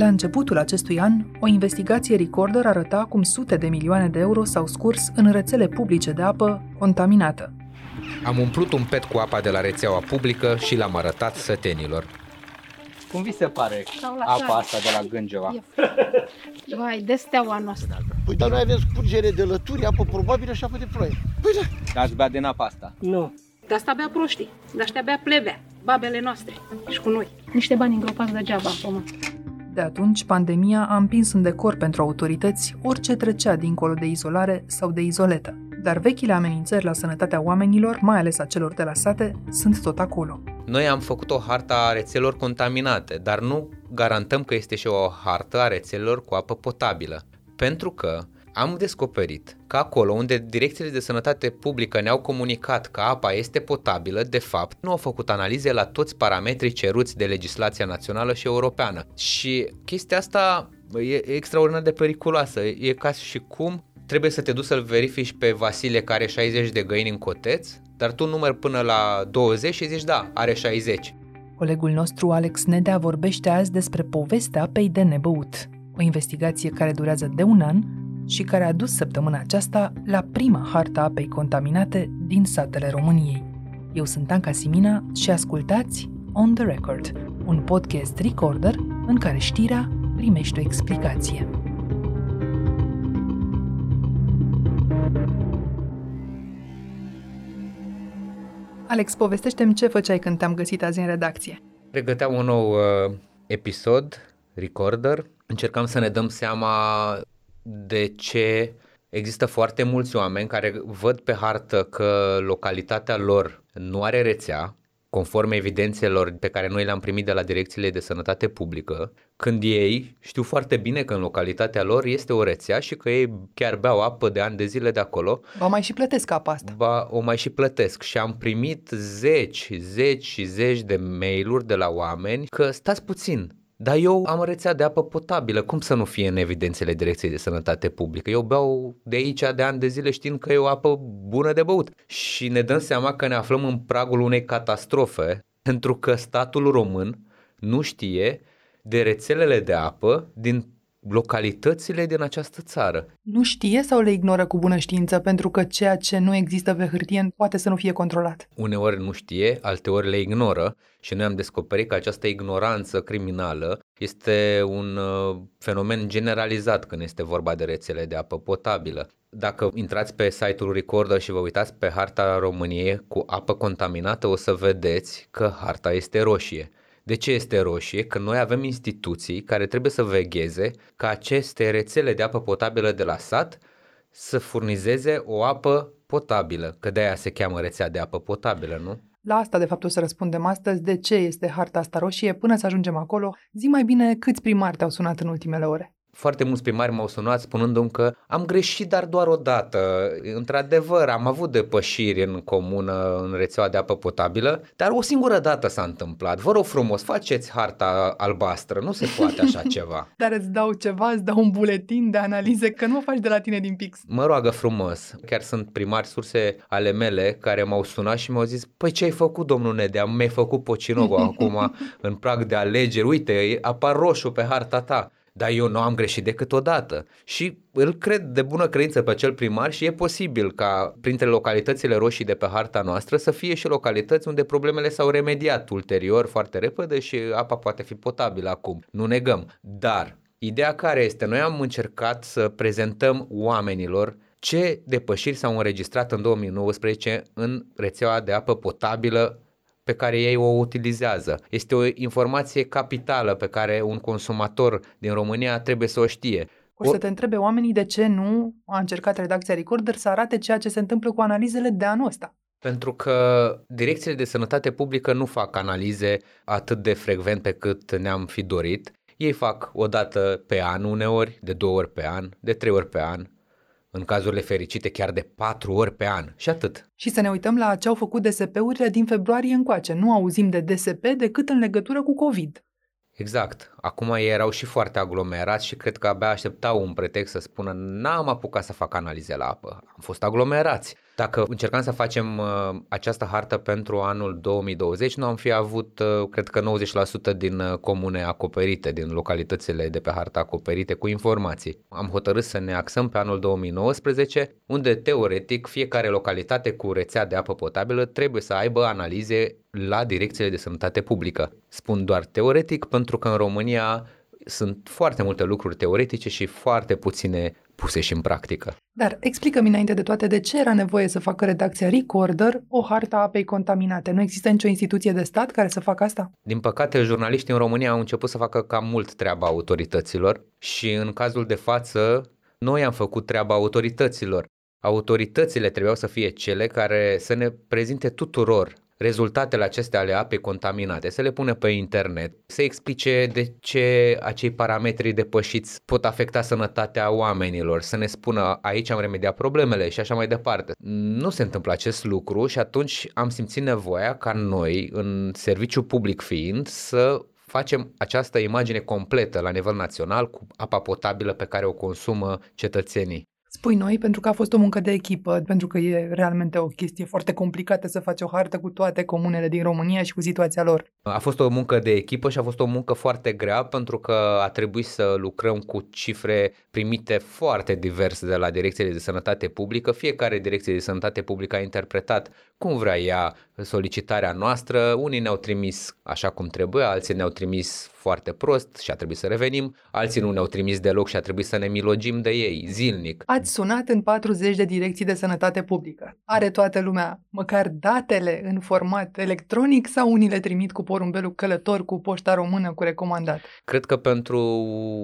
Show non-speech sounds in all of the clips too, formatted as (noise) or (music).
La începutul acestui an, o investigație Recorder arăta cum sute de milioane de euro s-au scurs în rețele publice de apă contaminată. Am umplut un pet cu apa de la rețeaua publică și l-am arătat sătenilor. Cum vi se pare Sau la apa țară. asta de la Gângeva? E- Vai, de steaua noastră. Păi dar noi avem scurgere de lături, apă probabilă și apă de ploaie. Păi da. Ați bea din apa asta? Nu. De asta bea proștii, de asta bea plebea, babele noastre și cu noi. Niște bani îngropați degeaba în pământ. De atunci, pandemia a împins în decor pentru autorități orice trecea dincolo de izolare sau de izoletă. Dar vechile amenințări la sănătatea oamenilor, mai ales a celor de la sate, sunt tot acolo. Noi am făcut o hartă a rețelor contaminate, dar nu garantăm că este și o hartă a rețelelor cu apă potabilă. Pentru că am descoperit că acolo unde direcțiile de sănătate publică ne-au comunicat că apa este potabilă, de fapt, nu au făcut analize la toți parametrii ceruți de legislația națională și europeană. Și chestia asta e extraordinar de periculoasă. E ca și cum trebuie să te duci să-l verifici pe Vasile care are 60 de găini în coteț, dar tu numeri până la 20 și zici da, are 60. Colegul nostru Alex Nedea vorbește azi despre povestea apei de nebăut, o investigație care durează de un an și care a dus săptămâna aceasta la prima harta apei contaminate din satele României. Eu sunt Anca Simina și ascultați On The Record, un podcast recorder în care știrea primește o explicație. Alex, povestește-mi ce făceai când te-am găsit azi în redacție. Pregăteam un nou uh, episod, recorder. Încercam să ne dăm seama de ce există foarte mulți oameni care văd pe hartă că localitatea lor nu are rețea, conform evidențelor pe care noi le-am primit de la direcțiile de sănătate publică, când ei știu foarte bine că în localitatea lor este o rețea și că ei chiar beau apă de ani de zile de acolo, Ba mai și plătesc apa asta. ba, o mai și plătesc și am primit zeci, zeci și zeci de mail-uri de la oameni că stați puțin, dar eu am rețea de apă potabilă, cum să nu fie în evidențele Direcției de Sănătate Publică? Eu beau de aici de ani de zile știind că e o apă bună de băut. Și ne dăm seama că ne aflăm în pragul unei catastrofe pentru că statul român nu știe de rețelele de apă din localitățile din această țară. Nu știe sau le ignoră cu bună știință pentru că ceea ce nu există pe hârtie poate să nu fie controlat? uneori nu știe, alteori le ignoră și noi am descoperit că această ignoranță criminală este un uh, fenomen generalizat când este vorba de rețele de apă potabilă. Dacă intrați pe site-ul Recorder și vă uitați pe harta României cu apă contaminată, o să vedeți că harta este roșie. De ce este roșie? Că noi avem instituții care trebuie să vegheze ca aceste rețele de apă potabilă de la sat să furnizeze o apă potabilă, că de aia se cheamă rețea de apă potabilă, nu? La asta, de fapt, o să răspundem astăzi de ce este harta asta roșie. Până să ajungem acolo, zi mai bine câți primari te-au sunat în ultimele ore. Foarte mulți primari m-au sunat spunându-mi că am greșit, dar doar o dată. Într-adevăr, am avut depășiri în comună, în rețeaua de apă potabilă, dar o singură dată s-a întâmplat. Vă rog frumos, faceți harta albastră, nu se poate așa (laughs) ceva. Dar îți dau ceva, îți dau un buletin de analize, că nu o faci de la tine din pix. Mă roagă frumos, chiar sunt primari surse ale mele care m-au sunat și mi-au zis Păi ce ai făcut, domnul Nedea? Mi-ai făcut Pocinogo acum (laughs) în prag de alegeri, uite, apar roșu pe harta ta. Dar eu nu am greșit decât o dată. Și îl cred de bună credință pe acel primar și e posibil ca printre localitățile roșii de pe harta noastră să fie și localități unde problemele s-au remediat ulterior foarte repede și apa poate fi potabilă acum. Nu negăm. Dar Ideea care este? Noi am încercat să prezentăm oamenilor ce depășiri s-au înregistrat în 2019 în rețeaua de apă potabilă pe care ei o utilizează. Este o informație capitală pe care un consumator din România trebuie să o știe. O să te întrebe oamenii de ce nu a încercat redacția Recorder să arate ceea ce se întâmplă cu analizele de anul ăsta. Pentru că direcțiile de sănătate publică nu fac analize atât de frecvent pe cât ne-am fi dorit. Ei fac o dată pe an uneori, de două ori pe an, de trei ori pe an, în cazurile fericite chiar de patru ori pe an și atât. Și să ne uităm la ce au făcut DSP-urile din februarie încoace. Nu auzim de DSP decât în legătură cu COVID. Exact. Acum ei erau și foarte aglomerați și cred că abia așteptau un pretext să spună n-am apucat să fac analize la apă. Am fost aglomerați. Dacă încercam să facem uh, această hartă pentru anul 2020, nu am fi avut, uh, cred că 90% din uh, comune acoperite, din localitățile de pe hartă acoperite cu informații. Am hotărât să ne axăm pe anul 2019, unde teoretic fiecare localitate cu rețea de apă potabilă trebuie să aibă analize la direcțiile de sănătate publică. Spun doar teoretic pentru că în România sunt foarte multe lucruri teoretice și foarte puține puse și în practică. Dar explică-mi înainte de toate de ce era nevoie să facă redacția Recorder o harta apei contaminate. Nu există nicio instituție de stat care să facă asta? Din păcate, jurnaliștii în România au început să facă cam mult treaba autorităților și în cazul de față, noi am făcut treaba autorităților. Autoritățile trebuiau să fie cele care să ne prezinte tuturor rezultatele acestea ale apei contaminate, să le pună pe internet, să explice de ce acei parametri depășiți pot afecta sănătatea oamenilor, să ne spună aici am remediat problemele și așa mai departe. Nu se întâmplă acest lucru și atunci am simțit nevoia ca noi, în serviciu public fiind, să facem această imagine completă la nivel național cu apa potabilă pe care o consumă cetățenii. Spui noi pentru că a fost o muncă de echipă, pentru că e realmente o chestie foarte complicată să faci o hartă cu toate comunele din România și cu situația lor. A fost o muncă de echipă și a fost o muncă foarte grea pentru că a trebuit să lucrăm cu cifre primite foarte diverse de la direcțiile de sănătate publică. Fiecare direcție de sănătate publică a interpretat cum vrea ea solicitarea noastră. Unii ne-au trimis așa cum trebuie, alții ne-au trimis foarte prost și a trebuit să revenim, alții nu ne-au trimis deloc și a trebuit să ne milogim de ei zilnic. Ați sunat în 40 de direcții de sănătate publică. Are toată lumea măcar datele în format electronic sau unii le trimit cu porumbelul călător, cu poșta română, cu recomandat? Cred că pentru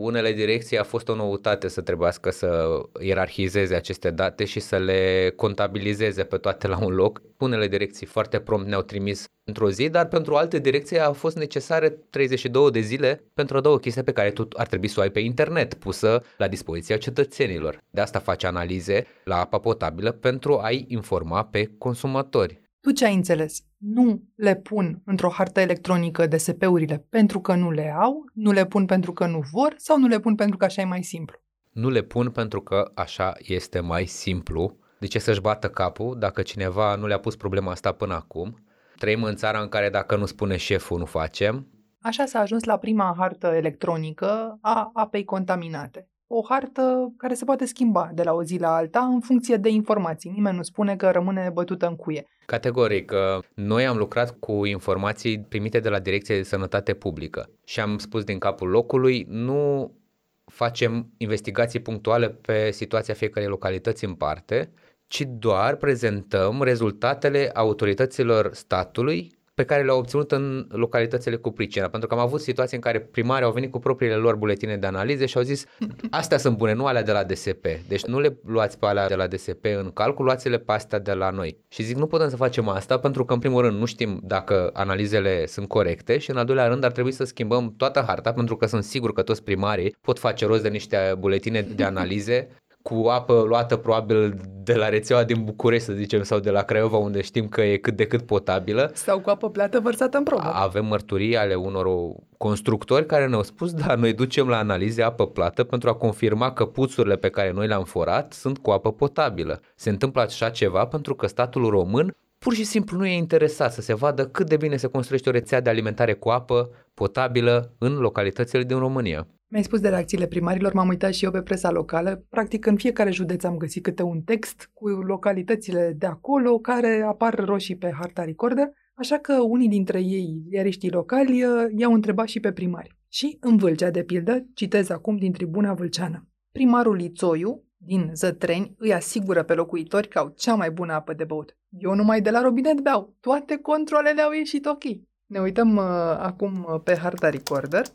unele direcții a fost o noutate să trebuiască să ierarhizeze aceste date și să le contabilizeze pe toate la un loc. Unele direcții foarte prompt ne-au trimis într-o zi, dar pentru alte direcții a fost necesare 32 de zile pentru a da o chestie pe care tu ar trebui să o ai pe internet, pusă la dispoziția cetățenilor. De asta faci analize la apa potabilă pentru a-i informa pe consumatori. Tu ce ai înțeles? Nu le pun într-o hartă electronică DSP-urile pentru că nu le au, nu le pun pentru că nu vor sau nu le pun pentru că așa e mai simplu? Nu le pun pentru că așa este mai simplu. De ce să-și bată capul dacă cineva nu le-a pus problema asta până acum? Trăim în țara în care dacă nu spune șeful, nu facem. Așa s-a ajuns la prima hartă electronică a apei contaminate. O hartă care se poate schimba de la o zi la alta în funcție de informații. Nimeni nu spune că rămâne bătută în cuie. Categoric, noi am lucrat cu informații primite de la Direcția de Sănătate Publică și am spus din capul locului, nu facem investigații punctuale pe situația fiecarei localități în parte, ci doar prezentăm rezultatele autorităților statului pe care le-au obținut în localitățile cu pricina. Pentru că am avut situații în care primarii au venit cu propriile lor buletine de analize și au zis astea sunt bune, nu alea de la DSP. Deci nu le luați pe alea de la DSP în calcul, luați-le pe astea de la noi. Și zic, nu putem să facem asta pentru că în primul rând nu știm dacă analizele sunt corecte și în al doilea rând ar trebui să schimbăm toată harta pentru că sunt sigur că toți primarii pot face rost de niște buletine de analize cu apă luată probabil de la rețeaua din București, să zicem, sau de la Craiova, unde știm că e cât de cât potabilă. Sau cu apă plată vărsată în probă. Avem mărturii ale unor constructori care ne-au spus, da, noi ducem la analize apă plată pentru a confirma că puțurile pe care noi le-am forat sunt cu apă potabilă. Se întâmplă așa ceva pentru că statul român pur și simplu nu e interesat să se vadă cât de bine se construiește o rețea de alimentare cu apă potabilă în localitățile din România. Mi-ai spus de reacțiile primarilor, m-am uitat și eu pe presa locală. Practic, în fiecare județ am găsit câte un text cu localitățile de acolo care apar roșii pe harta recorder, așa că unii dintre ei, iariștii locali, i-au întrebat și pe primari. Și în Vâlcea, de pildă, citez acum din tribuna vâlceană. Primarul Ițoiu, din Zătreni, îi asigură pe locuitori că au cea mai bună apă de băut. Eu numai de la robinet beau. Toate controlele au ieșit ok. Ne uităm uh, acum pe harta recorder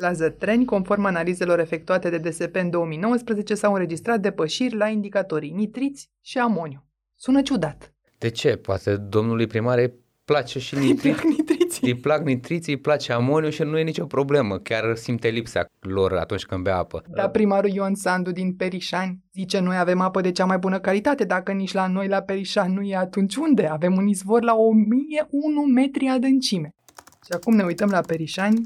la Zătreni, conform analizelor efectuate de DSP în 2019, s-au înregistrat depășiri la indicatorii nitriți și amoniu. Sună ciudat. De ce? Poate domnului primar îi place și nitrit. nitriții. Îi plac nitriții, îi place amoniu și nu e nicio problemă. Chiar simte lipsa lor atunci când bea apă. Da, primarul Ion Sandu din Perișani zice noi avem apă de cea mai bună calitate. Dacă nici la noi la Perișani nu e, atunci unde? Avem un izvor la 1001 metri adâncime. Și acum ne uităm la Perișani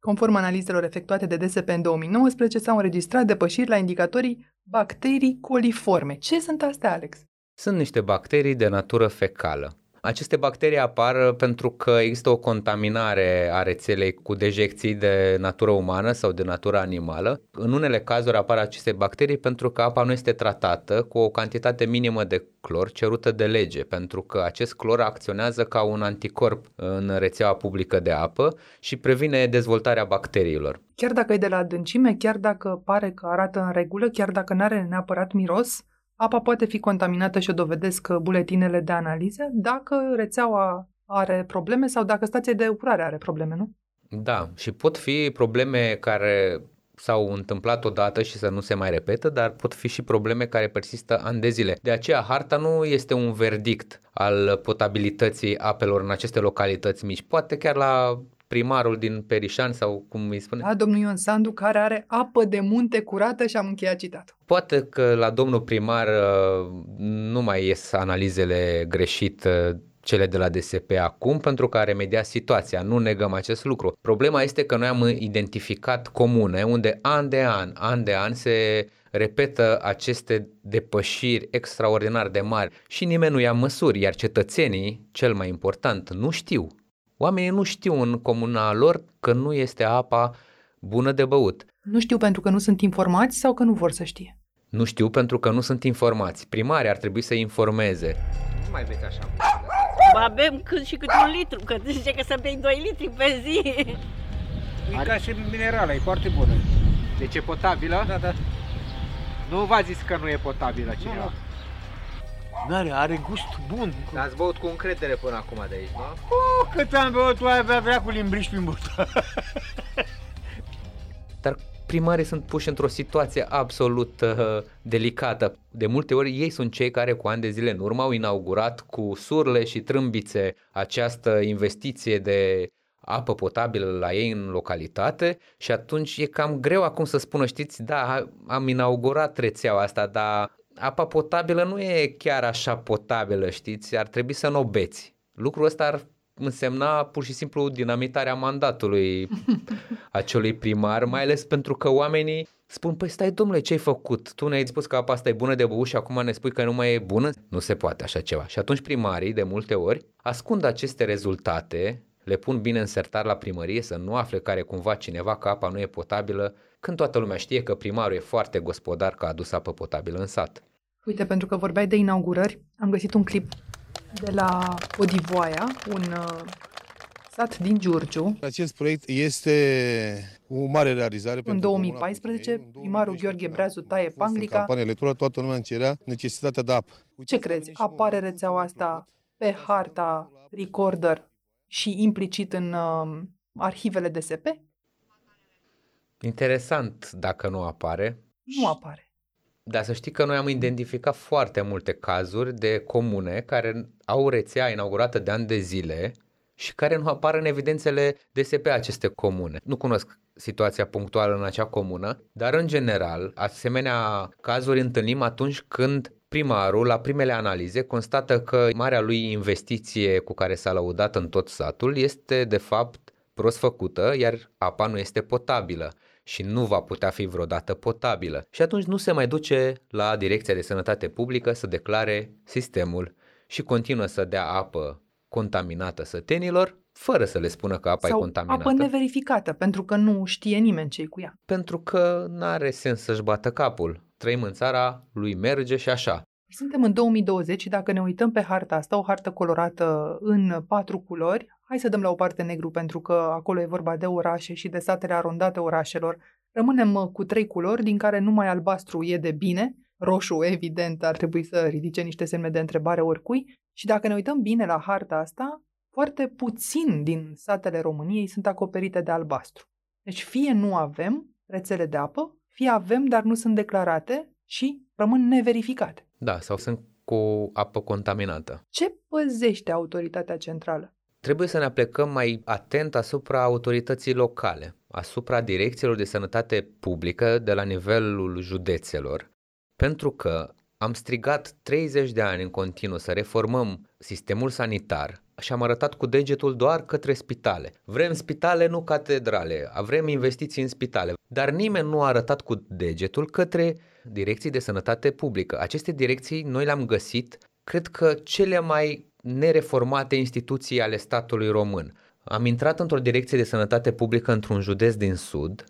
Conform analizelor efectuate de DSP în 2019, s-au înregistrat depășiri la indicatorii bacterii coliforme. Ce sunt astea, Alex? Sunt niște bacterii de natură fecală. Aceste bacterii apar pentru că există o contaminare a rețelei cu dejecții de natură umană sau de natură animală. În unele cazuri apar aceste bacterii pentru că apa nu este tratată cu o cantitate minimă de clor cerută de lege, pentru că acest clor acționează ca un anticorp în rețeaua publică de apă și previne dezvoltarea bacteriilor. Chiar dacă e de la adâncime, chiar dacă pare că arată în regulă, chiar dacă nu are neapărat miros, Apa poate fi contaminată și o dovedesc buletinele de analize dacă rețeaua are probleme sau dacă stația de epurare are probleme, nu? Da, și pot fi probleme care s-au întâmplat odată și să nu se mai repetă, dar pot fi și probleme care persistă ani de zile. De aceea, harta nu este un verdict al potabilității apelor în aceste localități mici. Poate chiar la primarul din Perișan sau cum îi spune? Da, domnul Ion Sandu, care are apă de munte curată și am încheiat citatul. Poate că la domnul primar uh, nu mai ies analizele greșite uh, cele de la DSP acum pentru că a remediat situația. Nu negăm acest lucru. Problema este că noi am identificat comune unde an de an, an de an se repetă aceste depășiri extraordinar de mari și nimeni nu ia măsuri, iar cetățenii, cel mai important, nu știu. Oamenii nu știu în comuna lor că nu este apa bună de băut. Nu știu pentru că nu sunt informați sau că nu vor să știe? Nu știu pentru că nu sunt informați. Primarii ar trebui să informeze. Nu mai vezi așa. Ba bem cât și cât un litru, că zice că să bei 2 litri pe zi. E ca și minerală, e foarte bună. Deci e potabilă? Da, da. Nu v-a zis că nu e potabilă cineva? Nu, N-are, are gust bun. Ați băut cu încredere până acum de aici, nu? Oh, cât am băut, tu ai avea dracu limbriș prin burtă. (laughs) Dar primarii sunt puși într-o situație absolut uh, delicată. De multe ori ei sunt cei care cu ani de zile în urmă au inaugurat cu surle și trâmbițe această investiție de apă potabilă la ei în localitate și atunci e cam greu acum să spună, știți, da, am inaugurat rețeaua asta, dar apa potabilă nu e chiar așa potabilă, știți? Ar trebui să nu o beți. Lucrul ăsta ar însemna pur și simplu dinamitarea mandatului (laughs) acelui primar, mai ales pentru că oamenii spun, păi stai domnule, ce ai făcut? Tu ne-ai spus că apa asta e bună de băut și acum ne spui că nu mai e bună? Nu se poate așa ceva. Și atunci primarii, de multe ori, ascund aceste rezultate, le pun bine în sertar la primărie să nu afle care cumva cineva că apa nu e potabilă, când toată lumea știe că primarul e foarte gospodar că a adus apă potabilă în sat. Uite, pentru că vorbeai de inaugurări, am găsit un clip de la Odivoaia, un uh, sat din Giurgiu. Acest proiect este o mare realizare. În 2014, primarul Gheorghe Breazu taie Panglica. Campania electorală, toată lumea încerea necesitatea de apă. Ce crezi? Apare rețeaua asta pe harta Recorder și implicit în uh, arhivele DSP? Interesant dacă nu apare. Nu apare. Dar să știi că noi am identificat foarte multe cazuri de comune care au rețea inaugurată de ani de zile și care nu apar în evidențele DSP aceste comune. Nu cunosc situația punctuală în acea comună, dar în general, asemenea cazuri întâlnim atunci când primarul, la primele analize, constată că marea lui investiție cu care s-a lăudat în tot satul este de fapt prost făcută, iar apa nu este potabilă și nu va putea fi vreodată potabilă. Și atunci nu se mai duce la Direcția de Sănătate Publică să declare sistemul și continuă să dea apă contaminată sătenilor, fără să le spună că apa Sau e contaminată. apă neverificată, pentru că nu știe nimeni ce cu ea. Pentru că nu are sens să-și bată capul. Trăim în țara lui merge și așa. Suntem în 2020 și dacă ne uităm pe harta asta, o hartă colorată în patru culori, hai să dăm la o parte negru pentru că acolo e vorba de orașe și de satele arondate orașelor. Rămânem uh, cu trei culori, din care numai albastru e de bine, roșu evident ar trebui să ridice niște semne de întrebare oricui și dacă ne uităm bine la harta asta, foarte puțin din satele României sunt acoperite de albastru. Deci fie nu avem rețele de apă, fie avem, dar nu sunt declarate și rămân neverificate. Da, sau sunt cu apă contaminată. Ce păzește autoritatea centrală? Trebuie să ne aplecăm mai atent asupra autorității locale, asupra direcțiilor de sănătate publică de la nivelul județelor, pentru că am strigat 30 de ani în continuu să reformăm sistemul sanitar și am arătat cu degetul doar către spitale. Vrem spitale, nu catedrale, vrem investiții în spitale. Dar nimeni nu a arătat cu degetul către direcții de sănătate publică. Aceste direcții noi le-am găsit cred că cele mai nereformate instituții ale statului român. Am intrat într-o direcție de sănătate publică într-un județ din sud,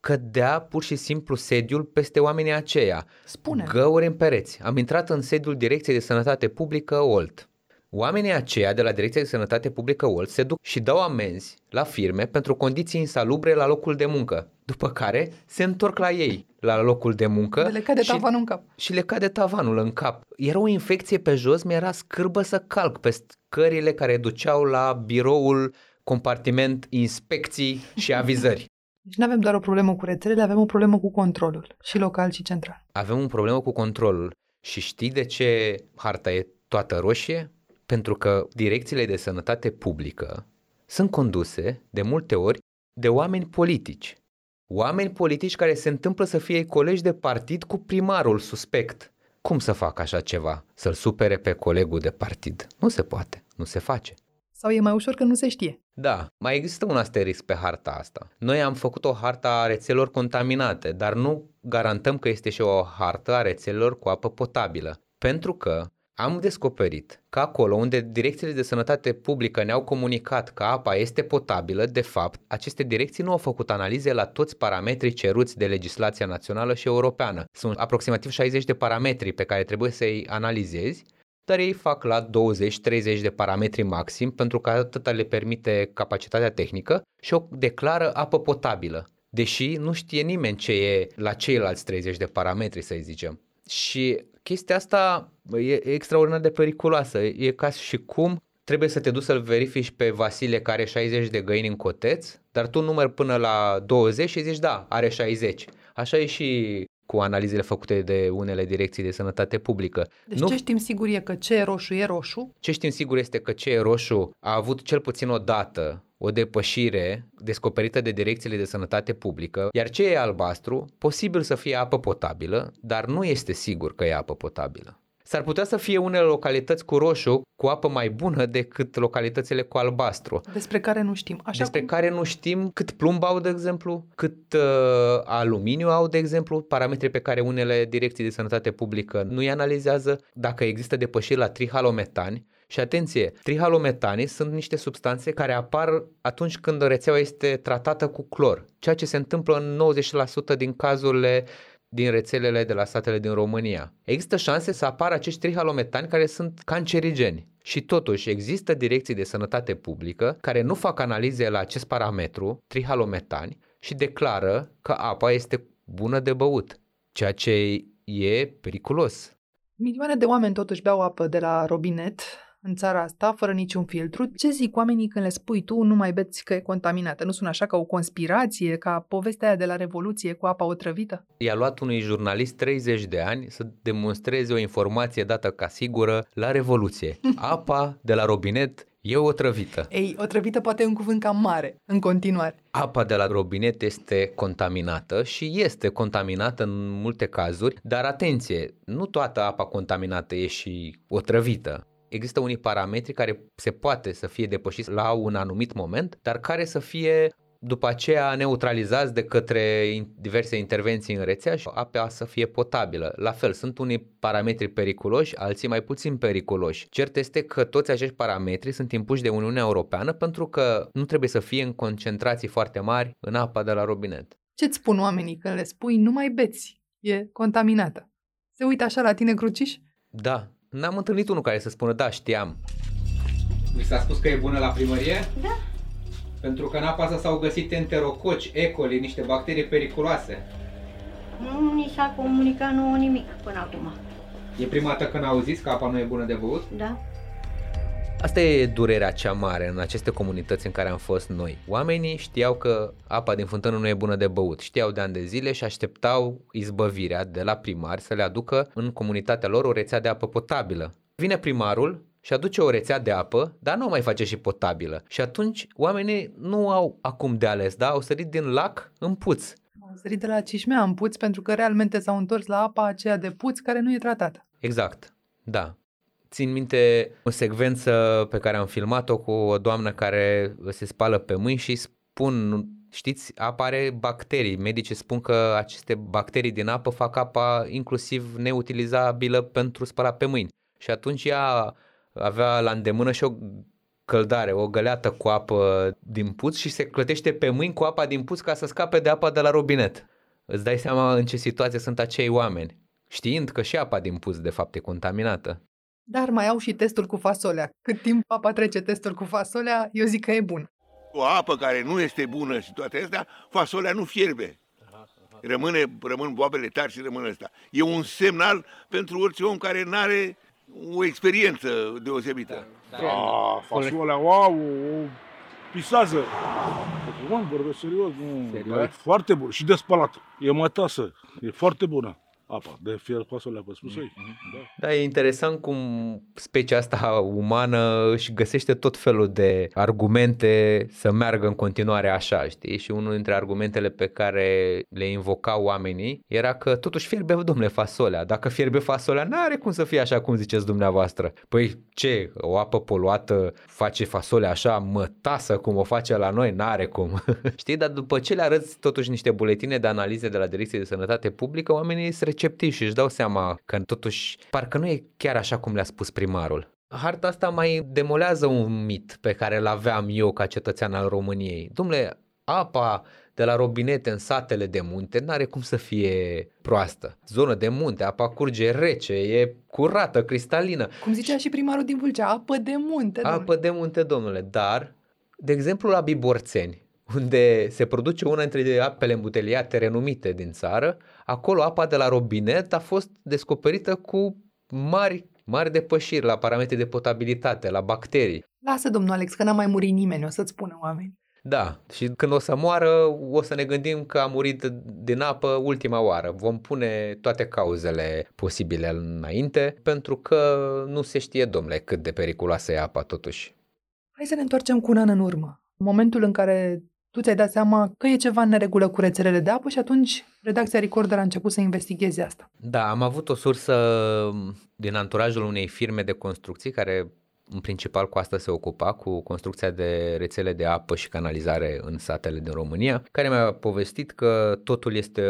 cădea pur și simplu sediul peste oamenii aceia. Spune. Găuri în pereți. Am intrat în sediul Direcției de Sănătate Publică Olt. Oamenii aceia de la Direcția de Sănătate Publică Olt se duc și dau amenzi la firme pentru condiții insalubre la locul de muncă, după care se întorc la ei, la locul de muncă De le cade și, tavanul în cap. și le cade tavanul în cap. Era o infecție pe jos, mi-era scârbă să calc pe scările care duceau la biroul compartiment inspecții și avizări. (laughs) Deci nu avem doar o problemă cu rețelele, avem o problemă cu controlul, și local și central. Avem un problemă cu controlul și știi de ce harta e toată roșie? Pentru că direcțiile de sănătate publică sunt conduse de multe ori de oameni politici. Oameni politici care se întâmplă să fie colegi de partid cu primarul suspect. Cum să facă așa ceva? Să-l supere pe colegul de partid? Nu se poate, nu se face. Sau e mai ușor că nu se știe. Da, mai există un asterisc pe harta asta. Noi am făcut o harta a rețelor contaminate, dar nu garantăm că este și o hartă a rețelelor cu apă potabilă. Pentru că am descoperit că acolo unde direcțiile de sănătate publică ne-au comunicat că apa este potabilă, de fapt, aceste direcții nu au făcut analize la toți parametrii ceruți de legislația națională și europeană. Sunt aproximativ 60 de parametri pe care trebuie să-i analizezi dar ei fac la 20-30 de parametri maxim pentru că atâta le permite capacitatea tehnică și o declară apă potabilă, deși nu știe nimeni ce e la ceilalți 30 de parametri, să zicem. Și chestia asta e extraordinar de periculoasă. E ca și cum trebuie să te duci să-l verifici pe Vasile care are 60 de găini în coteț, dar tu numeri până la 20 și zici da, are 60. Așa e și cu analizele făcute de unele direcții de sănătate publică. Deci nu... ce știm sigur e că ce e roșu e roșu. Ce știm sigur este că ce e roșu a avut cel puțin o dată o depășire descoperită de direcțiile de sănătate publică, iar ce e albastru, posibil să fie apă potabilă, dar nu este sigur că e apă potabilă. S-ar putea să fie unele localități cu roșu cu apă mai bună decât localitățile cu albastru. Despre care nu știm. Așa Despre cum... care nu știm cât plumb au, de exemplu, cât uh, aluminiu au, de exemplu, parametri pe care unele direcții de sănătate publică nu îi analizează, dacă există depășiri la trihalometani, și atenție, trihalometanii sunt niște substanțe care apar atunci când rețeaua este tratată cu clor, ceea ce se întâmplă în 90% din cazurile din rețelele de la statele din România. Există șanse să apară acești trihalometani care sunt cancerigeni. Și totuși există direcții de sănătate publică care nu fac analize la acest parametru, trihalometani, și declară că apa este bună de băut, ceea ce e periculos. Milioane de oameni totuși beau apă de la robinet în țara asta, fără niciun filtru. Ce zic oamenii când le spui tu nu mai beți că e contaminată? Nu sună așa ca o conspirație, ca povestea aia de la Revoluție cu apa otrăvită? I-a luat unui jurnalist 30 de ani să demonstreze o informație dată ca sigură la Revoluție. (laughs) Apa de la robinet E otrăvită. Ei, otrăvită poate e un cuvânt cam mare, în continuare. Apa de la robinet este contaminată și este contaminată în multe cazuri, dar atenție, nu toată apa contaminată e și otrăvită există unii parametri care se poate să fie depășiți la un anumit moment, dar care să fie după aceea neutralizați de către diverse intervenții în rețea și apa să fie potabilă. La fel, sunt unii parametri periculoși, alții mai puțin periculoși. Cert este că toți acești parametri sunt impuși de Uniunea Europeană pentru că nu trebuie să fie în concentrații foarte mari în apa de la robinet. Ce-ți spun oamenii când le spui nu mai beți, e contaminată? Se uită așa la tine cruciș? Da, N-am întâlnit unul care să spună, da, știam. Mi s-a spus că e bună la primărie? Da. Pentru că în apa asta s-au găsit enterococi, E. coli, niște bacterii periculoase. Nu ni s-a comunicat nouă nimic până acum. E prima dată când auziți că apa nu e bună de băut? Da. Asta e durerea cea mare în aceste comunități în care am fost noi. Oamenii știau că apa din fântână nu e bună de băut, știau de ani de zile și așteptau izbăvirea de la primari să le aducă în comunitatea lor o rețea de apă potabilă. Vine primarul și aduce o rețea de apă, dar nu o mai face și potabilă. Și atunci oamenii nu au acum de ales, da? Au sărit din lac în puț. Au sărit de la Cișmea în puț pentru că realmente s-au întors la apa aceea de puț care nu e tratată. Exact, da. Țin minte o secvență pe care am filmat-o cu o doamnă care se spală pe mâini și spun, știți, apare bacterii. Medicii spun că aceste bacterii din apă fac apa inclusiv neutilizabilă pentru spălat pe mâini. și atunci ea avea la îndemână și o căldare, o găleată cu apă din puț și se clătește pe mâini cu apa din puț ca să scape de apa de la robinet. Îți dai seama în ce situație sunt acei oameni, știind că și apa din puț de fapt e contaminată. Dar mai au și testul cu fasolea. Cât timp apa trece testul cu fasolea, eu zic că e bun. O apă care nu este bună și toate astea, fasolea nu fierbe. Rămâne, rămân boabele tari și rămân ăsta. E un semnal pentru orice om care nu are o experiență deosebită. Da, fasolea, wow, o pisează. Acum vorbesc serios, nu, Serios? dar e foarte bun și de spălat. E mătasă, e foarte bună apa, de fier fasolea, vă spus aici. Da. Da, e interesant cum specia asta umană își găsește tot felul de argumente să meargă în continuare așa, știi? Și unul dintre argumentele pe care le invocau oamenii era că totuși fierbe, domnule, fasolea. Dacă fierbe fasolea, n-are cum să fie așa cum ziceți dumneavoastră. Păi ce, o apă poluată face fasolea așa mătasă cum o face la noi? N-are cum. (laughs) știi? Dar după ce le arăți totuși niște buletine de analize de la Direcția de Sănătate Publică, oamenii sunt receptivi și își dau seama că totuși parcă nu e chiar așa cum le-a spus primarul. Harta asta mai demolează un mit pe care îl aveam eu ca cetățean al României. Dumle, apa de la robinete în satele de munte n-are cum să fie proastă. Zonă de munte, apa curge rece, e curată, cristalină. Cum zicea și primarul din Vâlcea, apă de munte. domnule. Apă de munte, domnule, dar, de exemplu, la Biborțeni, unde se produce una dintre apele îmbuteliate renumite din țară, acolo apa de la robinet a fost descoperită cu mari, mari depășiri la parametri de potabilitate, la bacterii. Lasă, domnul Alex, că n-a mai murit nimeni, o să-ți spună oameni. Da, și când o să moară, o să ne gândim că a murit din apă ultima oară. Vom pune toate cauzele posibile înainte, pentru că nu se știe, domnule, cât de periculoasă e apa totuși. Hai să ne întoarcem cu un an în urmă. În momentul în care tu ți-ai dat seama că e ceva în neregulă cu rețelele de apă și atunci redacția Recorder a început să investigheze asta. Da, am avut o sursă din anturajul unei firme de construcții care în principal cu asta se ocupa, cu construcția de rețele de apă și canalizare în satele din România, care mi-a povestit că totul este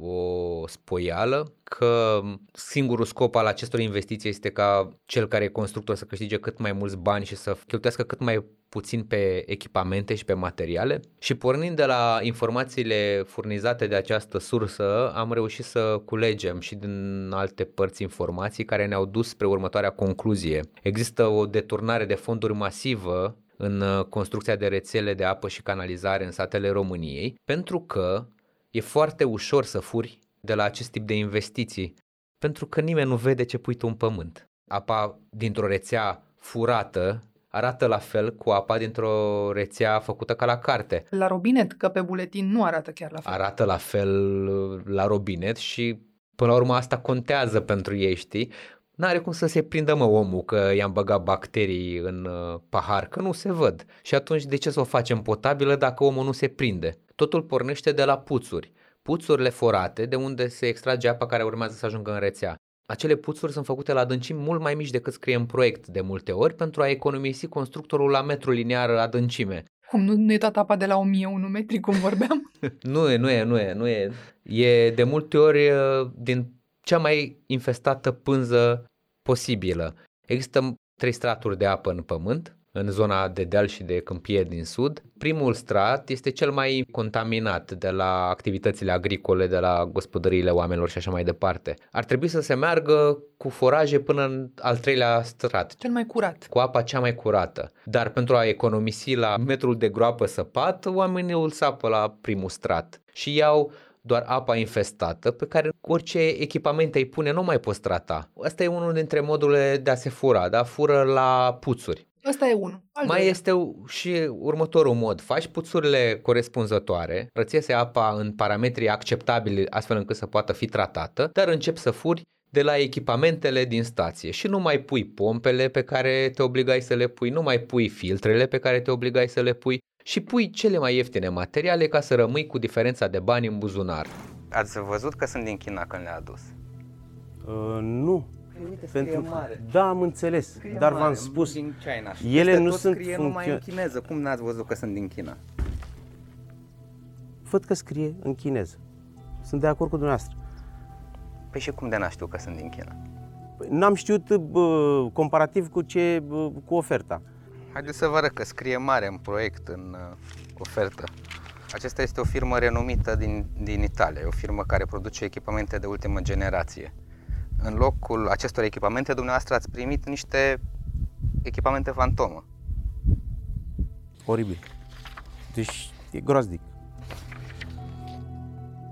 o spoială, că singurul scop al acestor investiții este ca cel care e constructor să câștige cât mai mulți bani și să cheltuiască cât mai puțin pe echipamente și pe materiale și pornind de la informațiile furnizate de această sursă am reușit să culegem și din alte părți informații care ne-au dus spre următoarea concluzie. Există o deturnare de fonduri masivă în construcția de rețele de apă și canalizare în satele României, pentru că e foarte ușor să furi de la acest tip de investiții, pentru că nimeni nu vede ce pui tu în pământ. Apa dintr-o rețea furată arată la fel cu apa dintr-o rețea făcută ca la carte. La robinet, că pe buletin nu arată chiar la fel. Arată la fel la robinet și până la urmă asta contează pentru ei, știi? N-are cum să se prindă mă omul că i-am băgat bacterii în uh, pahar, că nu se văd. Și atunci de ce să o facem potabilă dacă omul nu se prinde? Totul pornește de la puțuri. Puțurile forate, de unde se extrage apa care urmează să ajungă în rețea. Acele puțuri sunt făcute la adâncimi mult mai mici decât scrie în proiect de multe ori pentru a economisi constructorul la metru liniar adâncime. Cum nu, nu e toată apa de la 1001 metri, cum vorbeam? (laughs) nu e, nu e, nu e, nu e. E de multe ori uh, din cea mai infestată pânză posibilă. Există trei straturi de apă în pământ, în zona de deal și de câmpie din sud. Primul strat este cel mai contaminat de la activitățile agricole, de la gospodăriile oamenilor și așa mai departe. Ar trebui să se meargă cu foraje până în al treilea strat. Cel mai curat. Cu apa cea mai curată. Dar pentru a economisi la metrul de groapă săpat, oamenii îl sapă la primul strat și iau doar apa infestată pe care orice echipament îi pune nu mai poți trata. Asta e unul dintre modurile de a se fura, da? Fură la puțuri. Ăsta e unul. Al Mai doilea. este și următorul mod. Faci puțurile corespunzătoare, rățiese apa în parametri acceptabili astfel încât să poată fi tratată, dar începi să furi de la echipamentele din stație și nu mai pui pompele pe care te obligai să le pui, nu mai pui filtrele pe care te obligai să le pui și pui cele mai ieftine materiale ca să rămâi cu diferența de bani în buzunar. Ați văzut că sunt din China când le-a adus? Uh, nu. Uite, Pentru... mare. Da, am înțeles, Scrie dar mare, v-am spus, din China. Și ele peste nu tot sunt scrie numai în funcțio- chineză. Cum n-ați văzut că sunt din China? văd că scrie în chineză. Sunt de acord cu dumneavoastră. Păi și cum de n știu că sunt din China? N-am știut bă, comparativ cu ce bă, cu oferta. Haideți să vă arăt că scrie mare în proiect, în uh, ofertă. Acesta este o firmă renumită din, din Italia, e o firmă care produce echipamente de ultimă generație. În locul acestor echipamente, dumneavoastră ați primit niște echipamente fantomă. Oribil. Deci e groaznic.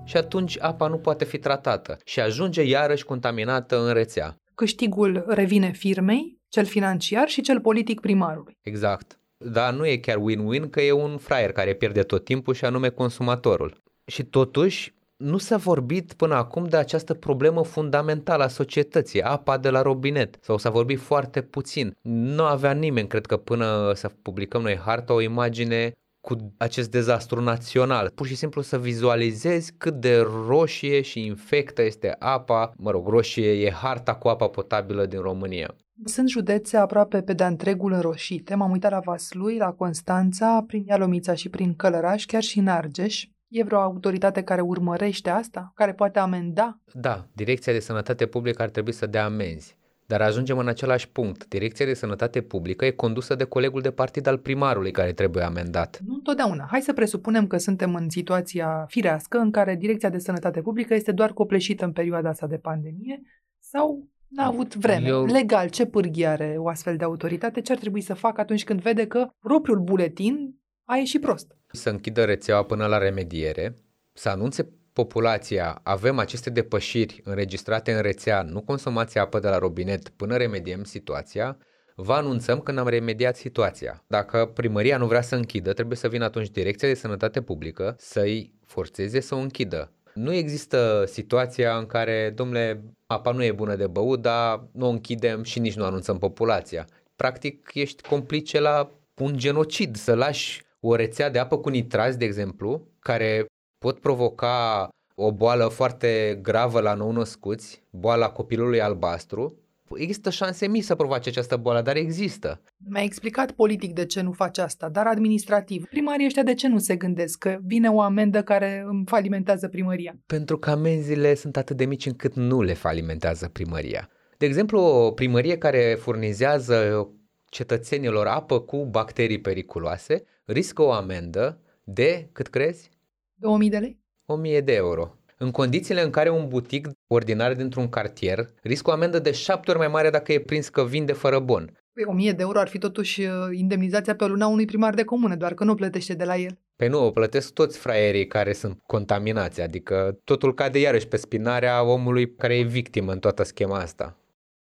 Și atunci apa nu poate fi tratată și ajunge iarăși contaminată în rețea. Câștigul revine firmei, cel financiar și cel politic primarului. Exact. Dar nu e chiar win-win că e un fraier care pierde tot timpul și anume consumatorul. Și totuși, nu s-a vorbit până acum de această problemă fundamentală a societății, apa de la robinet, sau s-a vorbit foarte puțin. Nu avea nimeni, cred că până să publicăm noi harta, o imagine cu acest dezastru național. Pur și simplu să vizualizezi cât de roșie și infectă este apa, mă rog, roșie e harta cu apa potabilă din România. Sunt județe aproape pe de-a întregul înroșite. M-am uitat la Vaslui, la Constanța, prin Ialomița și prin Călăraș, chiar și în Argeș. E vreo autoritate care urmărește asta? Care poate amenda? Da, Direcția de Sănătate Publică ar trebui să dea amenzi. Dar ajungem în același punct. Direcția de Sănătate Publică e condusă de colegul de partid al primarului care trebuie amendat. Nu întotdeauna. Hai să presupunem că suntem în situația firească în care Direcția de Sănătate Publică este doar copleșită în perioada asta de pandemie sau n-a avut vreme. Eu- Legal, ce pârghie are o astfel de autoritate? Ce ar trebui să facă atunci când vede că propriul buletin a ieșit prost? Să închidă rețeaua până la remediere, să anunțe populația, avem aceste depășiri înregistrate în rețea, nu consumați apă de la robinet până remediem situația, vă anunțăm când am remediat situația. Dacă primăria nu vrea să închidă, trebuie să vină atunci Direcția de Sănătate Publică să-i forțeze să o închidă. Nu există situația în care, domnule, apa nu e bună de băut, dar nu o închidem și nici nu anunțăm populația. Practic, ești complice la un genocid, să lași o rețea de apă cu nitrați, de exemplu, care pot provoca o boală foarte gravă la nou-născuți, boala copilului albastru. Există șanse mici să provoace această boală, dar există. Mi-a explicat politic de ce nu face asta, dar administrativ. Primarii ăștia de ce nu se gândesc că vine o amendă care îmi falimentează primăria? Pentru că amenziile sunt atât de mici încât nu le falimentează primăria. De exemplu, o primărie care furnizează cetățenilor apă cu bacterii periculoase riscă o amendă de, cât crezi? 2000 de lei? 1000 de euro. În condițiile în care un butic ordinar dintr-un cartier riscă o amendă de șapte ori mai mare dacă e prins că vinde fără bon. Păi 1000 de euro ar fi totuși uh, indemnizația pe luna unui primar de comună, doar că nu plătește de la el. Pe nu, o plătesc toți fraierii care sunt contaminați, adică totul cade iarăși pe spinarea omului care e victimă în toată schema asta.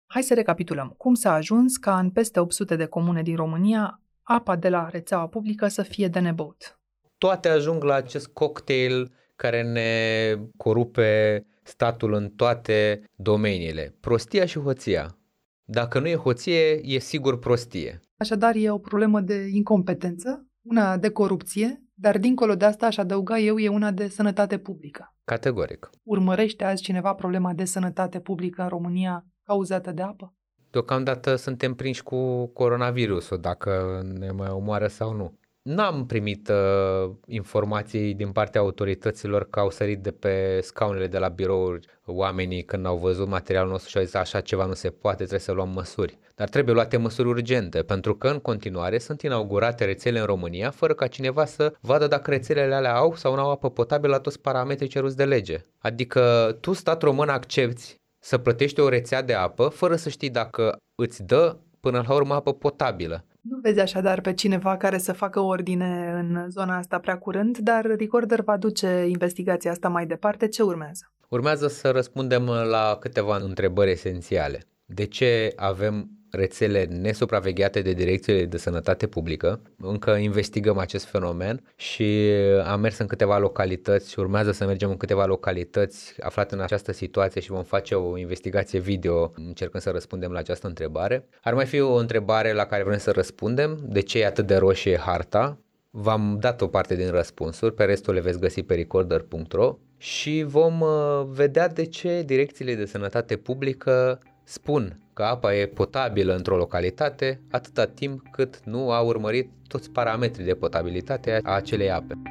Hai să recapitulăm. Cum s-a ajuns ca în peste 800 de comune din România apa de la rețeaua publică să fie de nebăut? Toate ajung la acest cocktail care ne corupe statul în toate domeniile. Prostia și hoția. Dacă nu e hoție, e sigur prostie. Așadar, e o problemă de incompetență, una de corupție, dar dincolo de asta aș adăuga eu e una de sănătate publică. Categoric. Urmărește azi cineva problema de sănătate publică în România cauzată de apă? Deocamdată suntem prinși cu coronavirusul, dacă ne mai omoară sau nu. N-am primit uh, informații din partea autorităților că au sărit de pe scaunele de la birouri oamenii când au văzut materialul nostru și au zis așa ceva nu se poate, trebuie să luăm măsuri. Dar trebuie luate măsuri urgente, pentru că în continuare sunt inaugurate rețele în România fără ca cineva să vadă dacă rețelele alea au sau nu au apă potabilă la toți parametrii ceruți de lege. Adică tu, stat român, accepti să plătești o rețea de apă fără să știi dacă îți dă până la urmă apă potabilă. Nu vezi așadar pe cineva care să facă ordine în zona asta prea curând, dar Recorder va duce investigația asta mai departe. Ce urmează? Urmează să răspundem la câteva întrebări esențiale. De ce avem rețele nesupravegheate de direcțiile de sănătate publică. Încă investigăm acest fenomen și am mers în câteva localități și urmează să mergem în câteva localități aflate în această situație și vom face o investigație video încercând să răspundem la această întrebare. Ar mai fi o întrebare la care vrem să răspundem. De ce e atât de roșie harta? V-am dat o parte din răspunsuri, pe restul le veți găsi pe recorder.ro și vom uh, vedea de ce direcțiile de sănătate publică spun că apa e potabilă într-o localitate atâta timp cât nu a urmărit toți parametrii de potabilitate a acelei ape.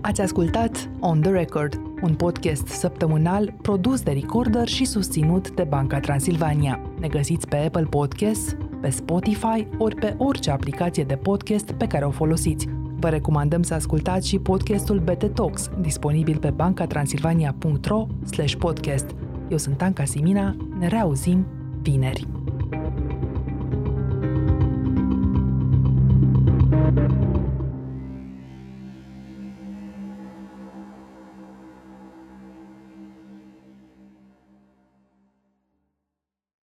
Ați ascultat On The Record, un podcast săptămânal produs de Recorder și susținut de Banca Transilvania. Ne găsiți pe Apple Podcasts, pe Spotify ori pe orice aplicație de podcast pe care o folosiți. Vă recomandăm să ascultați și podcastul BT Talks, disponibil pe bancatransilvania.ro podcast. Eu sunt Anca Simina, ne reauzim vineri.